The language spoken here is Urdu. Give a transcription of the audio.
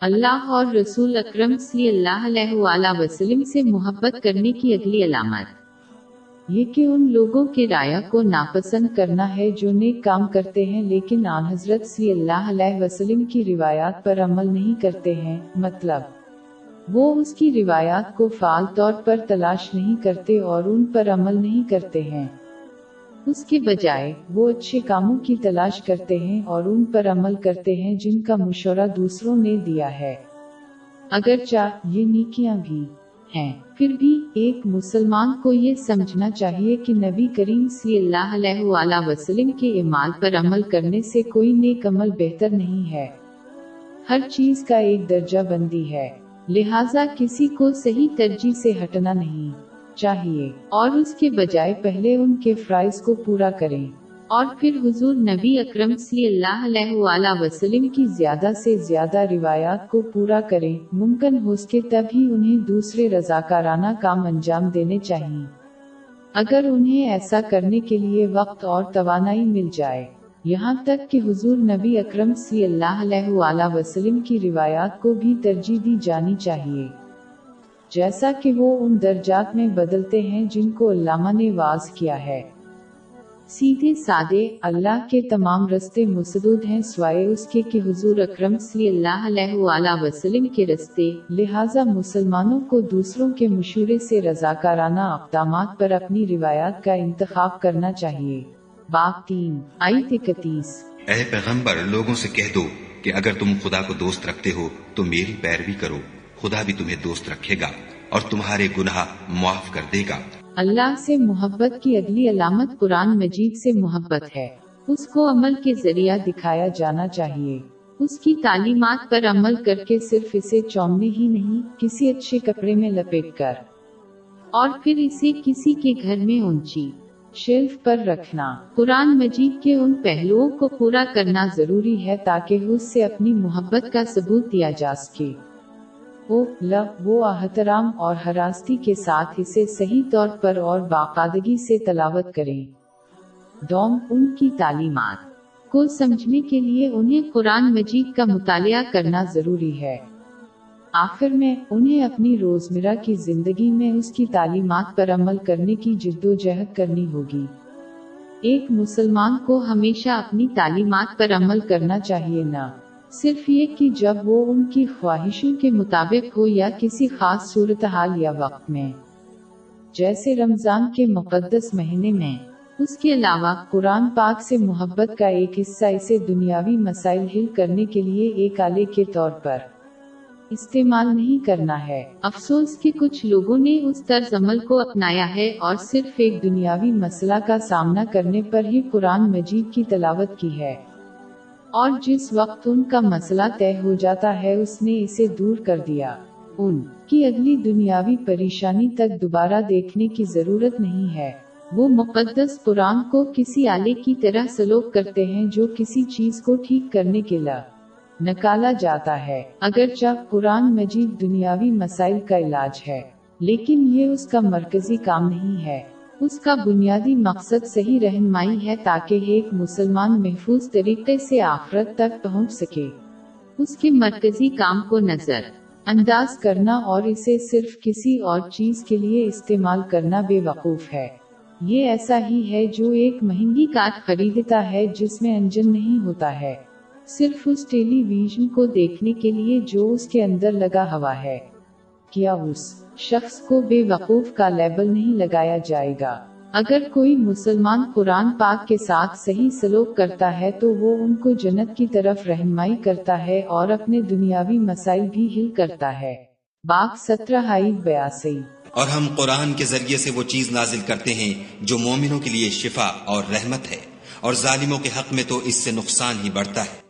اللہ اور رسول اکرم صلی اللہ علیہ وآلہ وسلم سے محبت کرنے کی اگلی علامت۔ یہ کہ ان لوگوں کے رایا کو ناپسند کرنا ہے جو نیک کام کرتے ہیں لیکن آن حضرت صلی اللہ علیہ وسلم کی روایات پر عمل نہیں کرتے ہیں مطلب وہ اس کی روایات کو فعال طور پر تلاش نہیں کرتے اور ان پر عمل نہیں کرتے ہیں۔ اس کے بجائے وہ اچھے کاموں کی تلاش کرتے ہیں اور ان پر عمل کرتے ہیں جن کا مشورہ دوسروں نے دیا ہے۔ اگرچہ یہ نیکیاں بھی ہیں، پھر بھی ایک مسلمان کو یہ سمجھنا چاہیے کہ نبی کریم صلی اللہ علیہ وآلہ وسلم کے اعمال پر عمل کرنے سے کوئی نیک عمل بہتر نہیں ہے۔ ہر چیز کا ایک درجہ بندی ہے، لہٰذا کسی کو صحیح ترجیح سے ہٹنا نہیں۔ چاہیے۔ اور اس کے بجائے پہلے ان کے فرائض کو پورا کریں۔ اور پھر حضور نبی اکرم صلی اللہ علیہ وآلہ وسلم کی زیادہ سے زیادہ روایات کو پورا کریں۔ ممکن ہو سکے تب ہی انہیں دوسرے رضاکارانہ کام انجام دینے چاہیے۔ اگر انہیں ایسا کرنے کے لیے وقت اور توانائی مل جائے۔ یہاں تک کہ حضور نبی اکرم صلی اللہ علیہ وآلہ وسلم کی روایات کو بھی ترجیح دی جانی چاہیے۔ جیسا کہ وہ ان درجات میں بدلتے ہیں جن کو علامہ نے واز کیا ہے۔ سیدھے سادے اللہ کے تمام رستے مسدود ہیں، سوائے اس کے کہ حضور اکرم صلی اللہ علیہ وآلہ وسلم کے رستے، لہٰذا مسلمانوں کو دوسروں کے مشورے سے رضاکارانہ اقدامات پر اپنی روایات کا انتخاب کرنا چاہیے۔ باب تین آئی اکتیس۔ اے پیغمبر، لوگوں سے کہہ دو کہ اگر تم خدا کو دوست رکھتے ہو تو میری پیروی کرو۔ خدا بھی تمہیں دوست رکھے گا اور تمہارے گناہ معاف کر دے گا۔ اللہ سے محبت کی اگلی علامت قرآن مجید سے محبت ہے۔ اس کو عمل کے ذریعہ دکھایا جانا چاہیے۔ اس کی تعلیمات پر عمل کر کے صرف اسے چومنے ہی نہیں، کسی اچھے کپڑے میں لپیٹ کر۔ اور پھر اسے کسی کے گھر میں اونچی شیلف پر رکھنا۔ قرآن مجید کے ان پہلوؤں کو پورا کرنا ضروری ہے تاکہ اس سے اپنی محبت کا ثبوت دیا جا سکے۔ وہ وہ احترام اور حراستی کے ساتھ اسے صحیح طور پر اور باقاعدگی سے تلاوت کریں۔ دوم، ان کی تعلیمات۔ کو سمجھنے کے لیے انہیں قرآن مجید کا مطالعہ کرنا ضروری ہے۔ آخر میں، انہیں اپنی روزمرہ کی زندگی میں اس کی تعلیمات پر عمل کرنے کی جد و جہد کرنی ہوگی۔ ایک مسلمان کو ہمیشہ اپنی تعلیمات پر عمل کرنا چاہیے نہ۔ صرف یہ کہ جب وہ ان کی خواہشوں کے مطابق ہو یا کسی خاص صورتحال یا وقت میں۔ جیسے رمضان کے مقدس مہینے میں۔ اس کے علاوہ، قرآن پاک سے محبت کا ایک حصہ اسے دنیاوی مسائل حل کرنے کے لیے ایک آلے کے طور پر استعمال نہیں کرنا ہے۔ افسوس کہ کچھ لوگوں نے اس طرز عمل کو اپنایا ہے اور صرف ایک دنیاوی مسئلہ کا سامنا کرنے پر ہی قرآن مجید کی تلاوت کی ہے۔ اور جس وقت ان کا مسئلہ طے ہو جاتا ہے، اس نے اسے دور کر دیا۔ ان کی اگلی دنیاوی پریشانی تک دوبارہ دیکھنے کی ضرورت نہیں ہے۔ وہ مقدس قرآن کو کسی آلے کی طرح سلوک کرتے ہیں جو کسی چیز کو ٹھیک کرنے کے لا نکالا جاتا ہے۔ اگرچہ قرآن مجید دنیاوی مسائل کا علاج ہے، لیکن یہ اس کا مرکزی کام نہیں ہے۔ اس کا بنیادی مقصد صحیح رہنمائی ہے تاکہ ایک مسلمان محفوظ طریقے سے آخرت تک پہنچ سکے۔ اس کے مرکزی کام کو نظر انداز کرنا اور اسے صرف کسی اور چیز کے لیے استعمال کرنا بے وقوف ہے۔ یہ ایسا ہی ہے جو ایک مہنگی کار خریدتا ہے جس میں انجن نہیں ہوتا ہے۔ صرف اس ٹیلی ویژن کو دیکھنے کے لیے جو اس کے اندر لگا ہوا ہے۔ کیا اس شخص کو بے وقوف کا لیبل نہیں لگایا جائے گا۔ اگر کوئی مسلمان قرآن پاک کے ساتھ صحیح سلوک کرتا ہے تو وہ ان کو جنت کی طرف رہنمائی کرتا ہے اور اپنے دنیاوی مسائل بھی ہل کرتا ہے۔ باغ سترہ بیاسی۔ اور ہم قرآن کے ذریعے سے وہ چیز نازل کرتے ہیں جو مومنوں کے لیے شفا اور رحمت ہے اور ظالموں کے حق میں تو اس سے نقصان ہی بڑھتا ہے۔